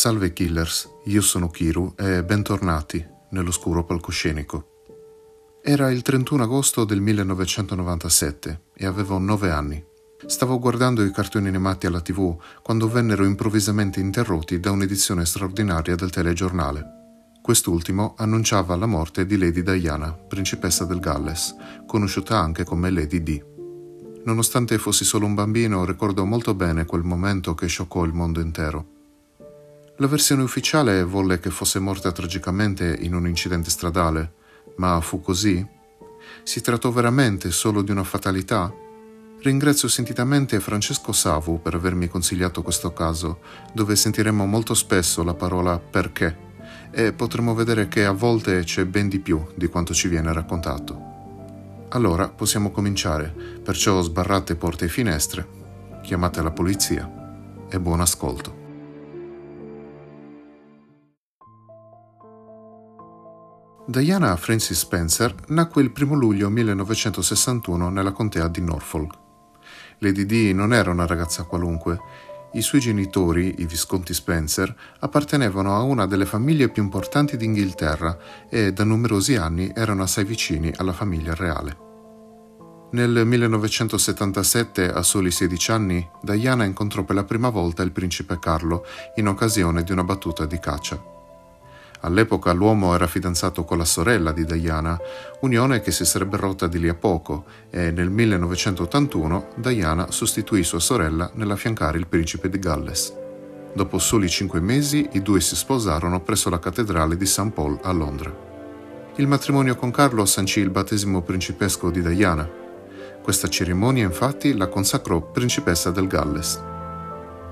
Salve killers, io sono Kiru e bentornati nell'oscuro palcoscenico. Era il 31 agosto del 1997 e avevo 9 anni. Stavo guardando i cartoni animati alla tv quando vennero improvvisamente interrotti da un'edizione straordinaria del telegiornale. Quest'ultimo annunciava la morte di Lady Diana, principessa del Galles, conosciuta anche come Lady D. Nonostante fossi solo un bambino, ricordo molto bene quel momento che scioccò il mondo intero. La versione ufficiale volle che fosse morta tragicamente in un incidente stradale, ma fu così? Si trattò veramente solo di una fatalità? Ringrazio sentitamente Francesco Savu per avermi consigliato questo caso, dove sentiremo molto spesso la parola perché e potremo vedere che a volte c'è ben di più di quanto ci viene raccontato. Allora possiamo cominciare, perciò sbarrate porte e finestre, chiamate la polizia e buon ascolto. Diana Francis Spencer nacque il 1 luglio 1961 nella contea di Norfolk. Lady Di non era una ragazza qualunque i suoi genitori, i visconti Spencer, appartenevano a una delle famiglie più importanti d'Inghilterra e da numerosi anni erano assai vicini alla famiglia reale. Nel 1977, a soli 16 anni, Diana incontrò per la prima volta il principe Carlo in occasione di una battuta di caccia. All'epoca l'uomo era fidanzato con la sorella di Diana, unione che si sarebbe rotta di lì a poco e nel 1981 Diana sostituì sua sorella nell'affiancare il principe di Galles. Dopo soli cinque mesi i due si sposarono presso la cattedrale di St. Paul a Londra. Il matrimonio con Carlo sancì il battesimo principesco di Diana. Questa cerimonia infatti la consacrò principessa del Galles.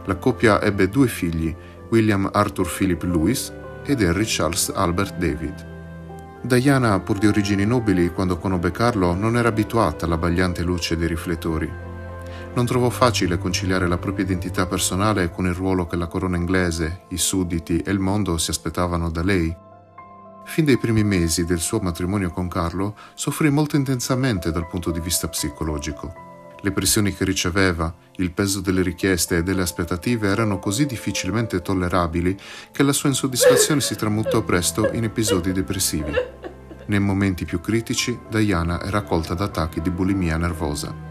La coppia ebbe due figli, William Arthur Philip Lewis ed Henry Charles Albert David. Diana, pur di origini nobili, quando conobbe Carlo, non era abituata alla bagliante luce dei riflettori. Non trovò facile conciliare la propria identità personale con il ruolo che la corona inglese, i sudditi e il mondo si aspettavano da lei. Fin dai primi mesi del suo matrimonio con Carlo, soffrì molto intensamente dal punto di vista psicologico. Le pressioni che riceveva, il peso delle richieste e delle aspettative erano così difficilmente tollerabili che la sua insoddisfazione si tramutò presto in episodi depressivi. Nei momenti più critici, Diana era colta da attacchi di bulimia nervosa.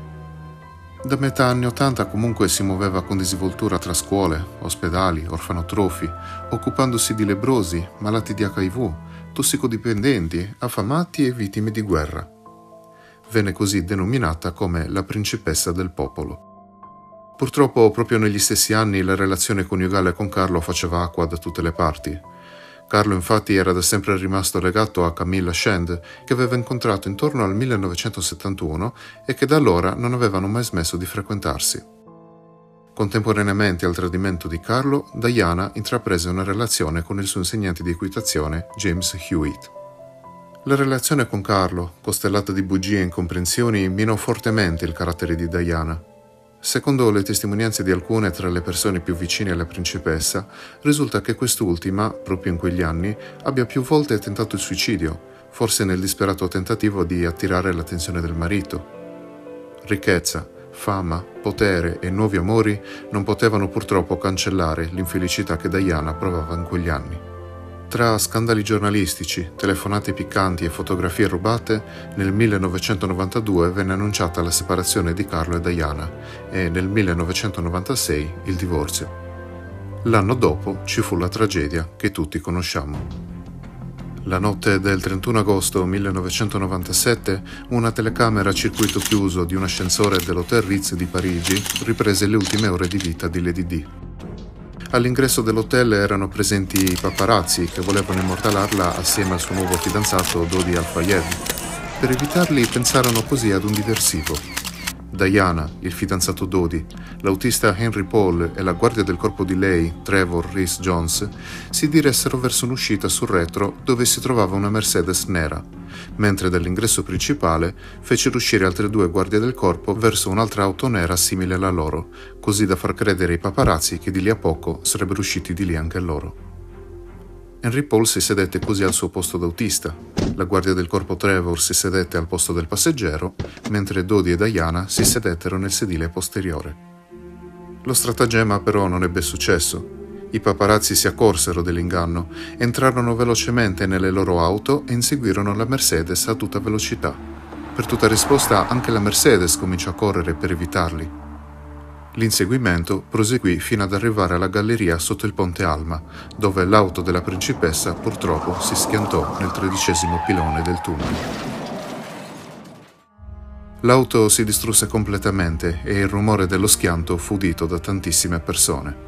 Da metà anni Ottanta comunque si muoveva con disinvoltura tra scuole, ospedali, orfanotrofi, occupandosi di lebrosi, malati di HIV, tossicodipendenti, affamati e vittime di guerra venne così denominata come la principessa del popolo. Purtroppo proprio negli stessi anni la relazione coniugale con Carlo faceva acqua da tutte le parti. Carlo infatti era da sempre rimasto legato a Camilla Shand, che aveva incontrato intorno al 1971 e che da allora non avevano mai smesso di frequentarsi. Contemporaneamente al tradimento di Carlo, Diana intraprese una relazione con il suo insegnante di equitazione James Hewitt. La relazione con Carlo, costellata di bugie e incomprensioni, minò fortemente il carattere di Diana. Secondo le testimonianze di alcune tra le persone più vicine alla principessa, risulta che quest'ultima, proprio in quegli anni, abbia più volte tentato il suicidio, forse nel disperato tentativo di attirare l'attenzione del marito. Ricchezza, fama, potere e nuovi amori non potevano purtroppo cancellare l'infelicità che Diana provava in quegli anni. Tra scandali giornalistici, telefonate piccanti e fotografie rubate, nel 1992 venne annunciata la separazione di Carlo e Diana e nel 1996 il divorzio. L'anno dopo ci fu la tragedia che tutti conosciamo. La notte del 31 agosto 1997, una telecamera a circuito chiuso di un ascensore dell'Hotel Ritz di Parigi riprese le ultime ore di vita di Lady D. All'ingresso dell'hotel erano presenti i paparazzi che volevano immortalarla assieme al suo nuovo fidanzato Dodi Al-Fayed. Per evitarli pensarono così ad un diversivo. Diana, il fidanzato Dodi, l'autista Henry Paul e la guardia del corpo di lei, Trevor Rhys Jones, si diressero verso un'uscita sul retro dove si trovava una Mercedes nera mentre dall'ingresso principale fecero uscire altre due guardie del corpo verso un'altra auto nera simile alla loro, così da far credere ai paparazzi che di lì a poco sarebbero usciti di lì anche loro. Henry Paul si sedette così al suo posto d'autista, la guardia del corpo Trevor si sedette al posto del passeggero, mentre Dodi e Diana si sedettero nel sedile posteriore. Lo stratagemma però non ebbe successo I paparazzi si accorsero dell'inganno, entrarono velocemente nelle loro auto e inseguirono la Mercedes a tutta velocità. Per tutta risposta anche la Mercedes cominciò a correre per evitarli. L'inseguimento proseguì fino ad arrivare alla galleria sotto il ponte Alma, dove l'auto della principessa purtroppo si schiantò nel tredicesimo pilone del tunnel. L'auto si distrusse completamente e il rumore dello schianto fu udito da tantissime persone.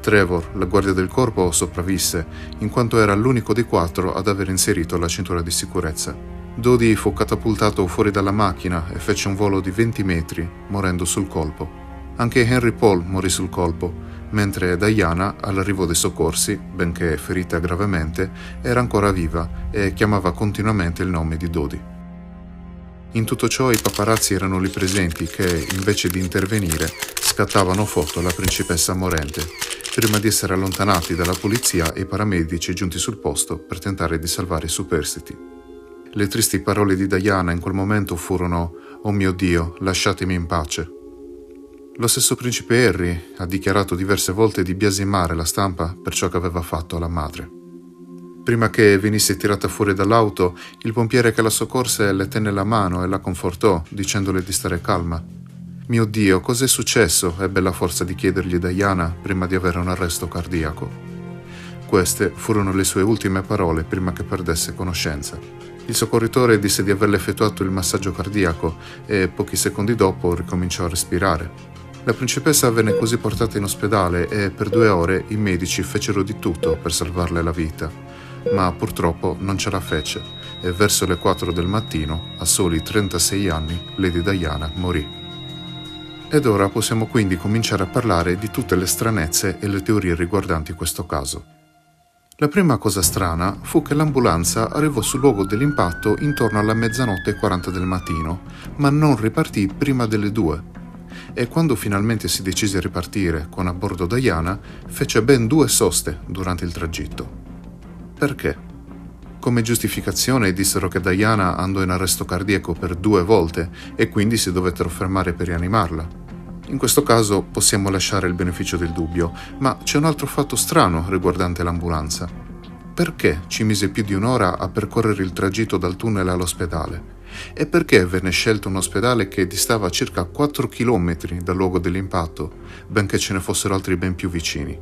Trevor, la guardia del corpo, sopravvisse, in quanto era l'unico dei quattro ad aver inserito la cintura di sicurezza. Dodi fu catapultato fuori dalla macchina e fece un volo di 20 metri, morendo sul colpo. Anche Henry Paul morì sul colpo, mentre Diana, all'arrivo dei soccorsi, benché ferita gravemente, era ancora viva e chiamava continuamente il nome di Dodi. In tutto ciò i paparazzi erano lì presenti che, invece di intervenire, scattavano foto alla principessa morente prima di essere allontanati dalla polizia e i paramedici giunti sul posto per tentare di salvare i superstiti. Le tristi parole di Diana in quel momento furono Oh mio Dio, lasciatemi in pace. Lo stesso principe Harry ha dichiarato diverse volte di biasimare la stampa per ciò che aveva fatto alla madre. Prima che venisse tirata fuori dall'auto, il pompiere che la soccorse le tenne la mano e la confortò, dicendole di stare calma mio Dio, cos'è successo? ebbe la forza di chiedergli Diana prima di avere un arresto cardiaco. Queste furono le sue ultime parole prima che perdesse conoscenza. Il soccorritore disse di averle effettuato il massaggio cardiaco e pochi secondi dopo ricominciò a respirare. La principessa venne così portata in ospedale e per due ore i medici fecero di tutto per salvarle la vita, ma purtroppo non ce la fece e verso le 4 del mattino, a soli 36 anni, Lady Diana morì. Ed ora possiamo quindi cominciare a parlare di tutte le stranezze e le teorie riguardanti questo caso. La prima cosa strana fu che l'ambulanza arrivò sul luogo dell'impatto intorno alla mezzanotte e 40 del mattino, ma non ripartì prima delle due. E quando finalmente si decise a ripartire con a bordo Diana, fece ben due soste durante il tragitto. Perché? Come giustificazione dissero che Diana andò in arresto cardiaco per due volte e quindi si dovettero fermare per rianimarla. In questo caso possiamo lasciare il beneficio del dubbio, ma c'è un altro fatto strano riguardante l'ambulanza. Perché ci mise più di un'ora a percorrere il tragitto dal tunnel all'ospedale? E perché venne scelto un ospedale che distava circa 4 km dal luogo dell'impatto, benché ce ne fossero altri ben più vicini?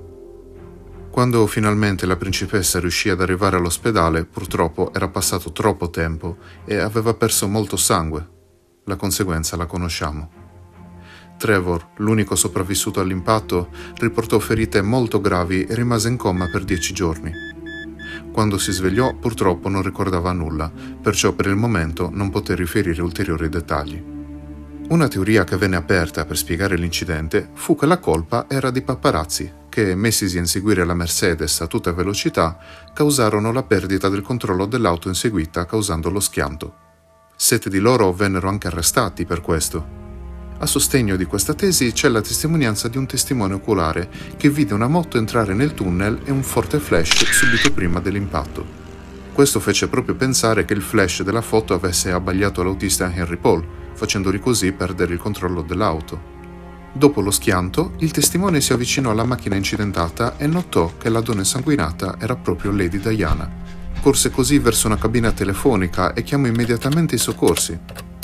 Quando finalmente la principessa riuscì ad arrivare all'ospedale, purtroppo era passato troppo tempo e aveva perso molto sangue. La conseguenza la conosciamo. Trevor, l'unico sopravvissuto all'impatto, riportò ferite molto gravi e rimase in coma per dieci giorni. Quando si svegliò purtroppo non ricordava nulla, perciò per il momento non poté riferire ulteriori dettagli. Una teoria che venne aperta per spiegare l'incidente fu che la colpa era di paparazzi che, messisi a inseguire la Mercedes a tutta velocità, causarono la perdita del controllo dell'auto inseguita causando lo schianto. Sette di loro vennero anche arrestati per questo, a sostegno di questa tesi c'è la testimonianza di un testimone oculare che vide una moto entrare nel tunnel e un forte flash subito prima dell'impatto. Questo fece proprio pensare che il flash della foto avesse abbagliato l'autista Henry Paul, facendogli così perdere il controllo dell'auto. Dopo lo schianto, il testimone si avvicinò alla macchina incidentata e notò che la donna insanguinata era proprio Lady Diana. Corse così verso una cabina telefonica e chiamò immediatamente i soccorsi,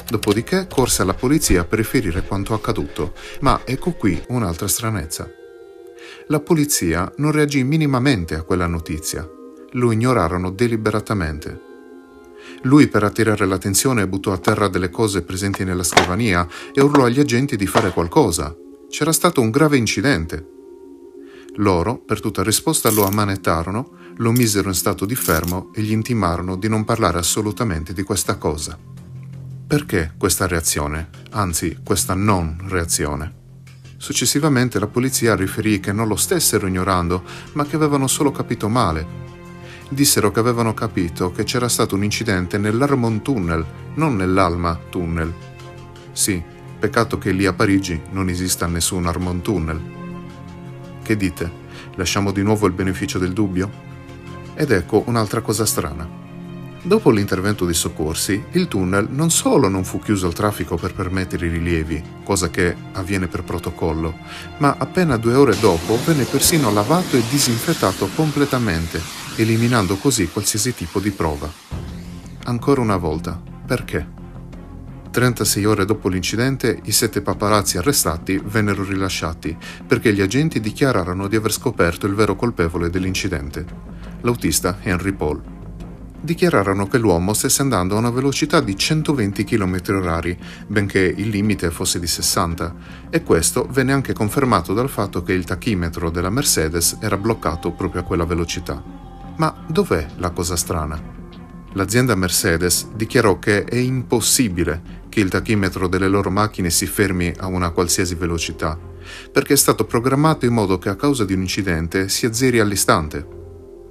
Dopodiché corse alla polizia per riferire quanto accaduto, ma ecco qui un'altra stranezza. La polizia non reagì minimamente a quella notizia, lo ignorarono deliberatamente. Lui, per attirare l'attenzione, buttò a terra delle cose presenti nella scrivania e urlò agli agenti di fare qualcosa. C'era stato un grave incidente. Loro, per tutta risposta, lo ammanettarono, lo misero in stato di fermo e gli intimarono di non parlare assolutamente di questa cosa. Perché questa reazione, anzi questa non reazione? Successivamente la polizia riferì che non lo stessero ignorando, ma che avevano solo capito male. Dissero che avevano capito che c'era stato un incidente nell'Armon Tunnel, non nell'Alma Tunnel. Sì, peccato che lì a Parigi non esista nessun Armon Tunnel. Che dite? Lasciamo di nuovo il beneficio del dubbio? Ed ecco un'altra cosa strana. Dopo l'intervento dei soccorsi, il tunnel non solo non fu chiuso al traffico per permettere i rilievi, cosa che avviene per protocollo, ma appena due ore dopo venne persino lavato e disinfettato completamente, eliminando così qualsiasi tipo di prova. Ancora una volta, perché? 36 ore dopo l'incidente, i sette paparazzi arrestati vennero rilasciati perché gli agenti dichiararono di aver scoperto il vero colpevole dell'incidente, l'autista Henry Paul. Dichiararono che l'uomo stesse andando a una velocità di 120 km/h, benché il limite fosse di 60, e questo venne anche confermato dal fatto che il tachimetro della Mercedes era bloccato proprio a quella velocità. Ma dov'è la cosa strana? L'azienda Mercedes dichiarò che è impossibile che il tachimetro delle loro macchine si fermi a una qualsiasi velocità, perché è stato programmato in modo che a causa di un incidente si azzeri all'istante.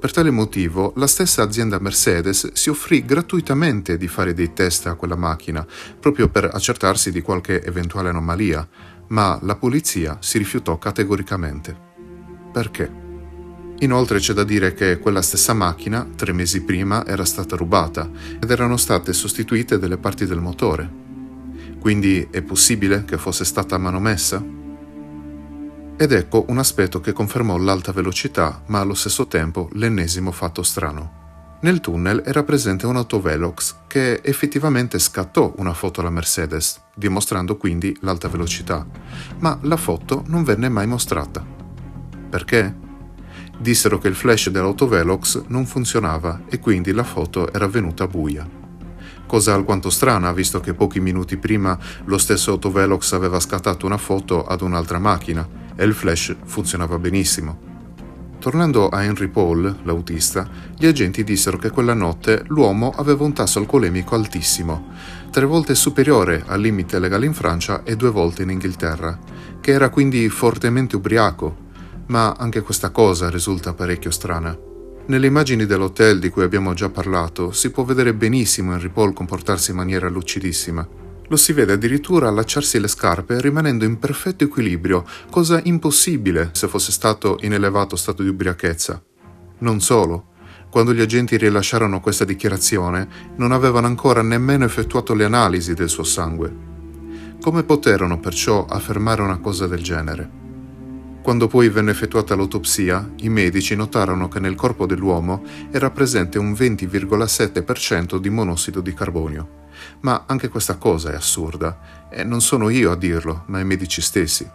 Per tale motivo, la stessa azienda Mercedes si offrì gratuitamente di fare dei test a quella macchina, proprio per accertarsi di qualche eventuale anomalia, ma la polizia si rifiutò categoricamente. Perché? Inoltre c'è da dire che quella stessa macchina, tre mesi prima, era stata rubata ed erano state sostituite delle parti del motore. Quindi è possibile che fosse stata manomessa? Ed ecco un aspetto che confermò l'alta velocità, ma allo stesso tempo l'ennesimo fatto strano. Nel tunnel era presente un autovelox che effettivamente scattò una foto alla Mercedes, dimostrando quindi l'alta velocità, ma la foto non venne mai mostrata. Perché? Dissero che il flash dell'autovelox non funzionava e quindi la foto era venuta buia cosa alquanto strana visto che pochi minuti prima lo stesso autovelox aveva scattato una foto ad un'altra macchina e il flash funzionava benissimo. Tornando a Henry Paul, l'autista, gli agenti dissero che quella notte l'uomo aveva un tasso alcolemico altissimo, tre volte superiore al limite legale in Francia e due volte in Inghilterra, che era quindi fortemente ubriaco, ma anche questa cosa risulta parecchio strana. Nelle immagini dell'hotel di cui abbiamo già parlato si può vedere benissimo Henry Paul comportarsi in maniera lucidissima. Lo si vede addirittura allacciarsi le scarpe rimanendo in perfetto equilibrio, cosa impossibile se fosse stato in elevato stato di ubriachezza. Non solo, quando gli agenti rilasciarono questa dichiarazione, non avevano ancora nemmeno effettuato le analisi del suo sangue. Come poterono perciò affermare una cosa del genere? Quando poi venne effettuata l'autopsia, i medici notarono che nel corpo dell'uomo era presente un 20,7% di monossido di carbonio. Ma anche questa cosa è assurda, e non sono io a dirlo, ma i medici stessi.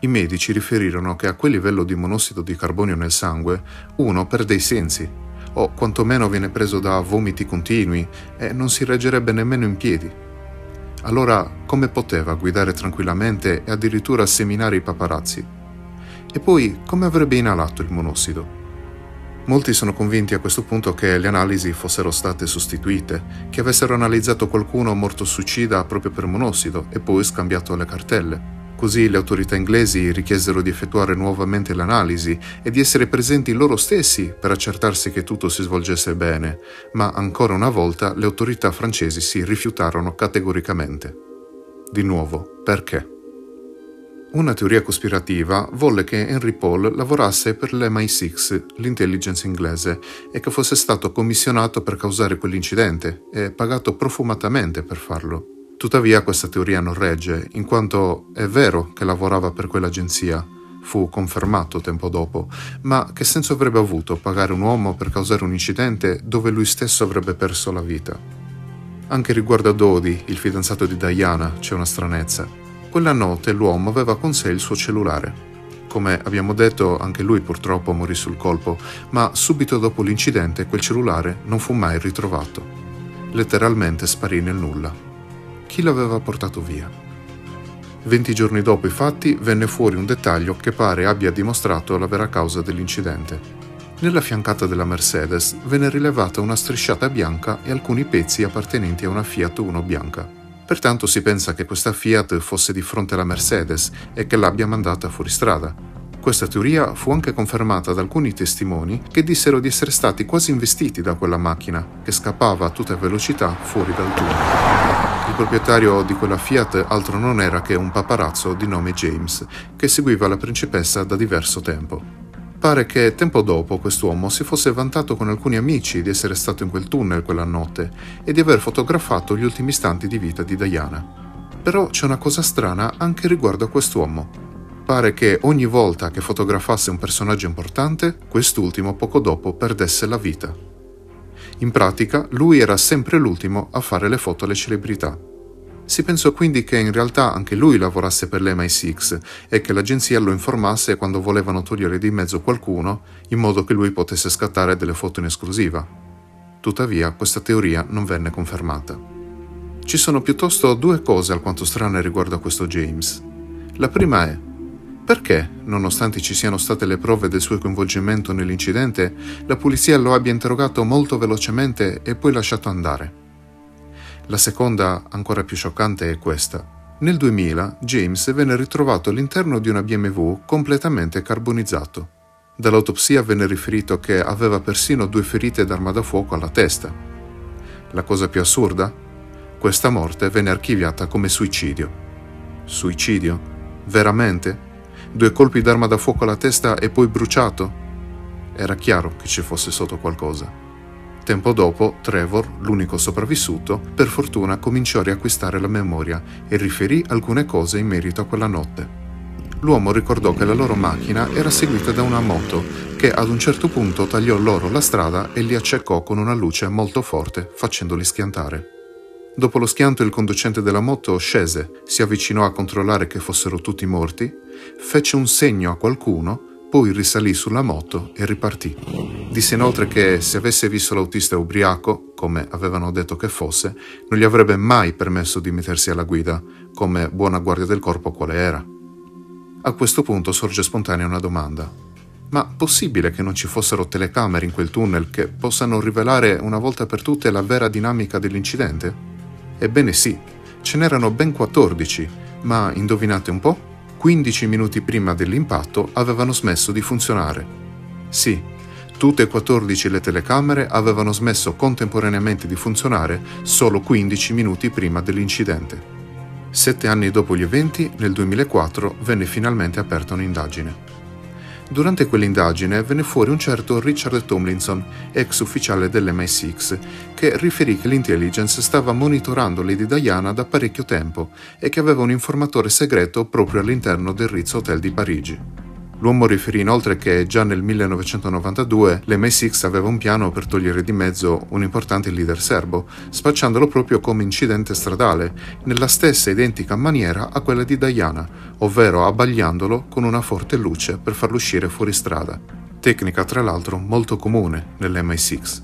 I medici riferirono che a quel livello di monossido di carbonio nel sangue uno perde i sensi, o quantomeno viene preso da vomiti continui e non si reggerebbe nemmeno in piedi. Allora come poteva guidare tranquillamente e addirittura seminare i paparazzi? E poi, come avrebbe inalato il monossido? Molti sono convinti a questo punto che le analisi fossero state sostituite, che avessero analizzato qualcuno morto suicida proprio per monossido e poi scambiato le cartelle. Così le autorità inglesi richiesero di effettuare nuovamente l'analisi e di essere presenti loro stessi per accertarsi che tutto si svolgesse bene, ma ancora una volta le autorità francesi si rifiutarono categoricamente. Di nuovo, perché? Una teoria cospirativa volle che Henry Paul lavorasse per l'MI6, l'intelligence inglese, e che fosse stato commissionato per causare quell'incidente e pagato profumatamente per farlo. Tuttavia questa teoria non regge, in quanto è vero che lavorava per quell'agenzia, fu confermato tempo dopo, ma che senso avrebbe avuto pagare un uomo per causare un incidente dove lui stesso avrebbe perso la vita? Anche riguardo a Dodi, il fidanzato di Diana, c'è una stranezza. Quella notte l'uomo aveva con sé il suo cellulare. Come abbiamo detto, anche lui purtroppo morì sul colpo, ma subito dopo l'incidente quel cellulare non fu mai ritrovato. Letteralmente sparì nel nulla. Chi l'aveva portato via? Venti giorni dopo i fatti venne fuori un dettaglio che pare abbia dimostrato la vera causa dell'incidente. Nella fiancata della Mercedes venne rilevata una strisciata bianca e alcuni pezzi appartenenti a una Fiat Uno bianca. Pertanto si pensa che questa Fiat fosse di fronte alla Mercedes e che l'abbia mandata fuori strada. Questa teoria fu anche confermata da alcuni testimoni che dissero di essere stati quasi investiti da quella macchina, che scappava a tutta velocità fuori dal tunnel. Il proprietario di quella Fiat altro non era che un paparazzo di nome James, che seguiva la principessa da diverso tempo. Pare che tempo dopo quest'uomo si fosse vantato con alcuni amici di essere stato in quel tunnel quella notte e di aver fotografato gli ultimi istanti di vita di Diana. Però c'è una cosa strana anche riguardo a quest'uomo. Pare che ogni volta che fotografasse un personaggio importante, quest'ultimo poco dopo perdesse la vita. In pratica, lui era sempre l'ultimo a fare le foto alle celebrità. Si pensò quindi che in realtà anche lui lavorasse per l'MI6 e che l'agenzia lo informasse quando volevano togliere di mezzo qualcuno in modo che lui potesse scattare delle foto in esclusiva. Tuttavia questa teoria non venne confermata. Ci sono piuttosto due cose alquanto strane riguardo a questo James. La prima è perché, nonostante ci siano state le prove del suo coinvolgimento nell'incidente, la polizia lo abbia interrogato molto velocemente e poi lasciato andare. La seconda, ancora più scioccante, è questa. Nel 2000 James venne ritrovato all'interno di una BMW completamente carbonizzato. Dall'autopsia venne riferito che aveva persino due ferite d'arma da fuoco alla testa. La cosa più assurda? Questa morte venne archiviata come suicidio. Suicidio? Veramente? Due colpi d'arma da fuoco alla testa e poi bruciato? Era chiaro che ci fosse sotto qualcosa. Tempo dopo, Trevor, l'unico sopravvissuto, per fortuna cominciò a riacquistare la memoria e riferì alcune cose in merito a quella notte. L'uomo ricordò che la loro macchina era seguita da una moto che ad un certo punto tagliò loro la strada e li accecò con una luce molto forte, facendoli schiantare. Dopo lo schianto il conducente della moto scese, si avvicinò a controllare che fossero tutti morti, fece un segno a qualcuno poi risalì sulla moto e ripartì. Disse inoltre che se avesse visto l'autista ubriaco, come avevano detto che fosse, non gli avrebbe mai permesso di mettersi alla guida, come buona guardia del corpo quale era. A questo punto sorge spontanea una domanda. Ma possibile che non ci fossero telecamere in quel tunnel che possano rivelare una volta per tutte la vera dinamica dell'incidente? Ebbene sì, ce n'erano ben 14, ma indovinate un po'? 15 minuti prima dell'impatto avevano smesso di funzionare. Sì, tutte e 14 le telecamere avevano smesso contemporaneamente di funzionare solo 15 minuti prima dell'incidente. Sette anni dopo gli eventi, nel 2004, venne finalmente aperta un'indagine. Durante quell'indagine venne fuori un certo Richard Tomlinson, ex ufficiale dell'MI6, che riferì che l'intelligence stava monitorando Lady Diana da parecchio tempo e che aveva un informatore segreto proprio all'interno del Ritz Hotel di Parigi. L'uomo riferì inoltre che già nel 1992 l'MI6 aveva un piano per togliere di mezzo un importante leader serbo, spacciandolo proprio come incidente stradale, nella stessa identica maniera a quella di Diana, ovvero abbagliandolo con una forte luce per farlo uscire fuori strada. Tecnica tra l'altro molto comune nell'MI6.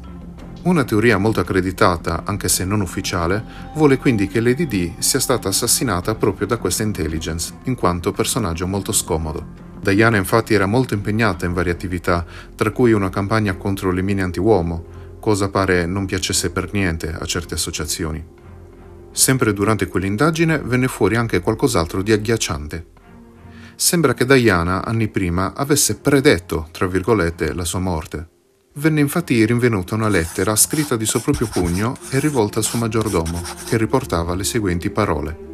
Una teoria molto accreditata, anche se non ufficiale, vuole quindi che Lady D sia stata assassinata proprio da questa intelligence, in quanto personaggio molto scomodo. Diana infatti era molto impegnata in varie attività, tra cui una campagna contro le mine anti-uomo, cosa pare non piacesse per niente a certe associazioni. Sempre durante quell'indagine venne fuori anche qualcos'altro di agghiacciante. Sembra che Diana, anni prima, avesse predetto, tra virgolette, la sua morte. Venne infatti rinvenuta una lettera scritta di suo proprio pugno e rivolta al suo maggiordomo, che riportava le seguenti parole.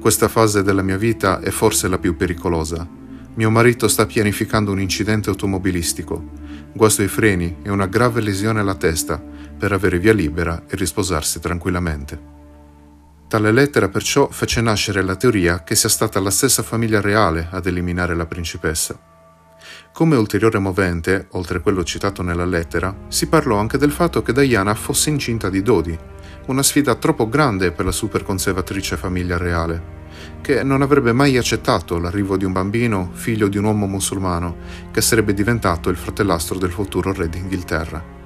Questa fase della mia vita è forse la più pericolosa. Mio marito sta pianificando un incidente automobilistico, guasto ai freni e una grave lesione alla testa per avere via libera e risposarsi tranquillamente. Tale lettera perciò fece nascere la teoria che sia stata la stessa famiglia reale ad eliminare la principessa. Come ulteriore movente, oltre quello citato nella lettera, si parlò anche del fatto che Diana fosse incinta di Dodi, una sfida troppo grande per la super conservatrice famiglia reale che non avrebbe mai accettato l'arrivo di un bambino figlio di un uomo musulmano che sarebbe diventato il fratellastro del futuro re d'Inghilterra.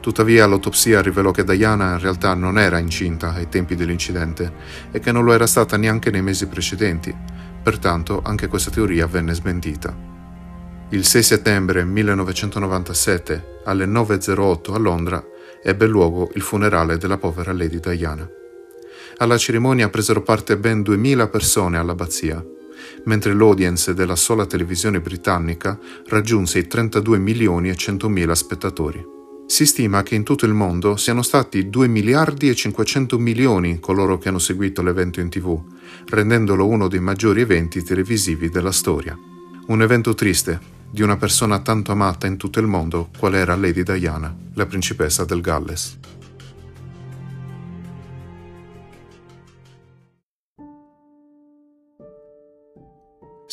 Tuttavia l'autopsia rivelò che Diana in realtà non era incinta ai tempi dell'incidente e che non lo era stata neanche nei mesi precedenti, pertanto anche questa teoria venne smentita. Il 6 settembre 1997, alle 9.08 a Londra, ebbe luogo il funerale della povera Lady Diana. Alla cerimonia presero parte ben 2000 persone all'abbazia, mentre l'audience della sola televisione britannica raggiunse i 32 milioni e 100 mila spettatori. Si stima che in tutto il mondo siano stati 2 miliardi e 500 milioni coloro che hanno seguito l'evento in tv, rendendolo uno dei maggiori eventi televisivi della storia. Un evento triste, di una persona tanto amata in tutto il mondo qual era Lady Diana, la principessa del Galles.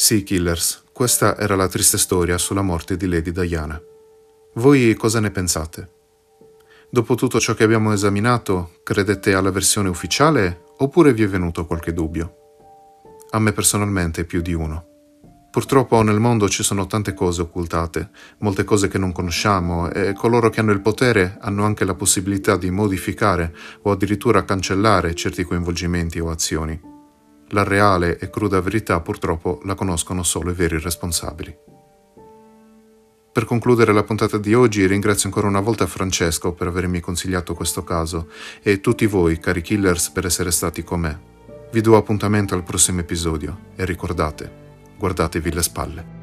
Sì, Killers, questa era la triste storia sulla morte di Lady Diana. Voi cosa ne pensate? Dopo tutto ciò che abbiamo esaminato, credete alla versione ufficiale oppure vi è venuto qualche dubbio? A me personalmente più di uno. Purtroppo nel mondo ci sono tante cose occultate, molte cose che non conosciamo e coloro che hanno il potere hanno anche la possibilità di modificare o addirittura cancellare certi coinvolgimenti o azioni. La reale e cruda verità purtroppo la conoscono solo i veri responsabili. Per concludere la puntata di oggi ringrazio ancora una volta Francesco per avermi consigliato questo caso e tutti voi, cari killers, per essere stati con me. Vi do appuntamento al prossimo episodio e ricordate, guardatevi le spalle.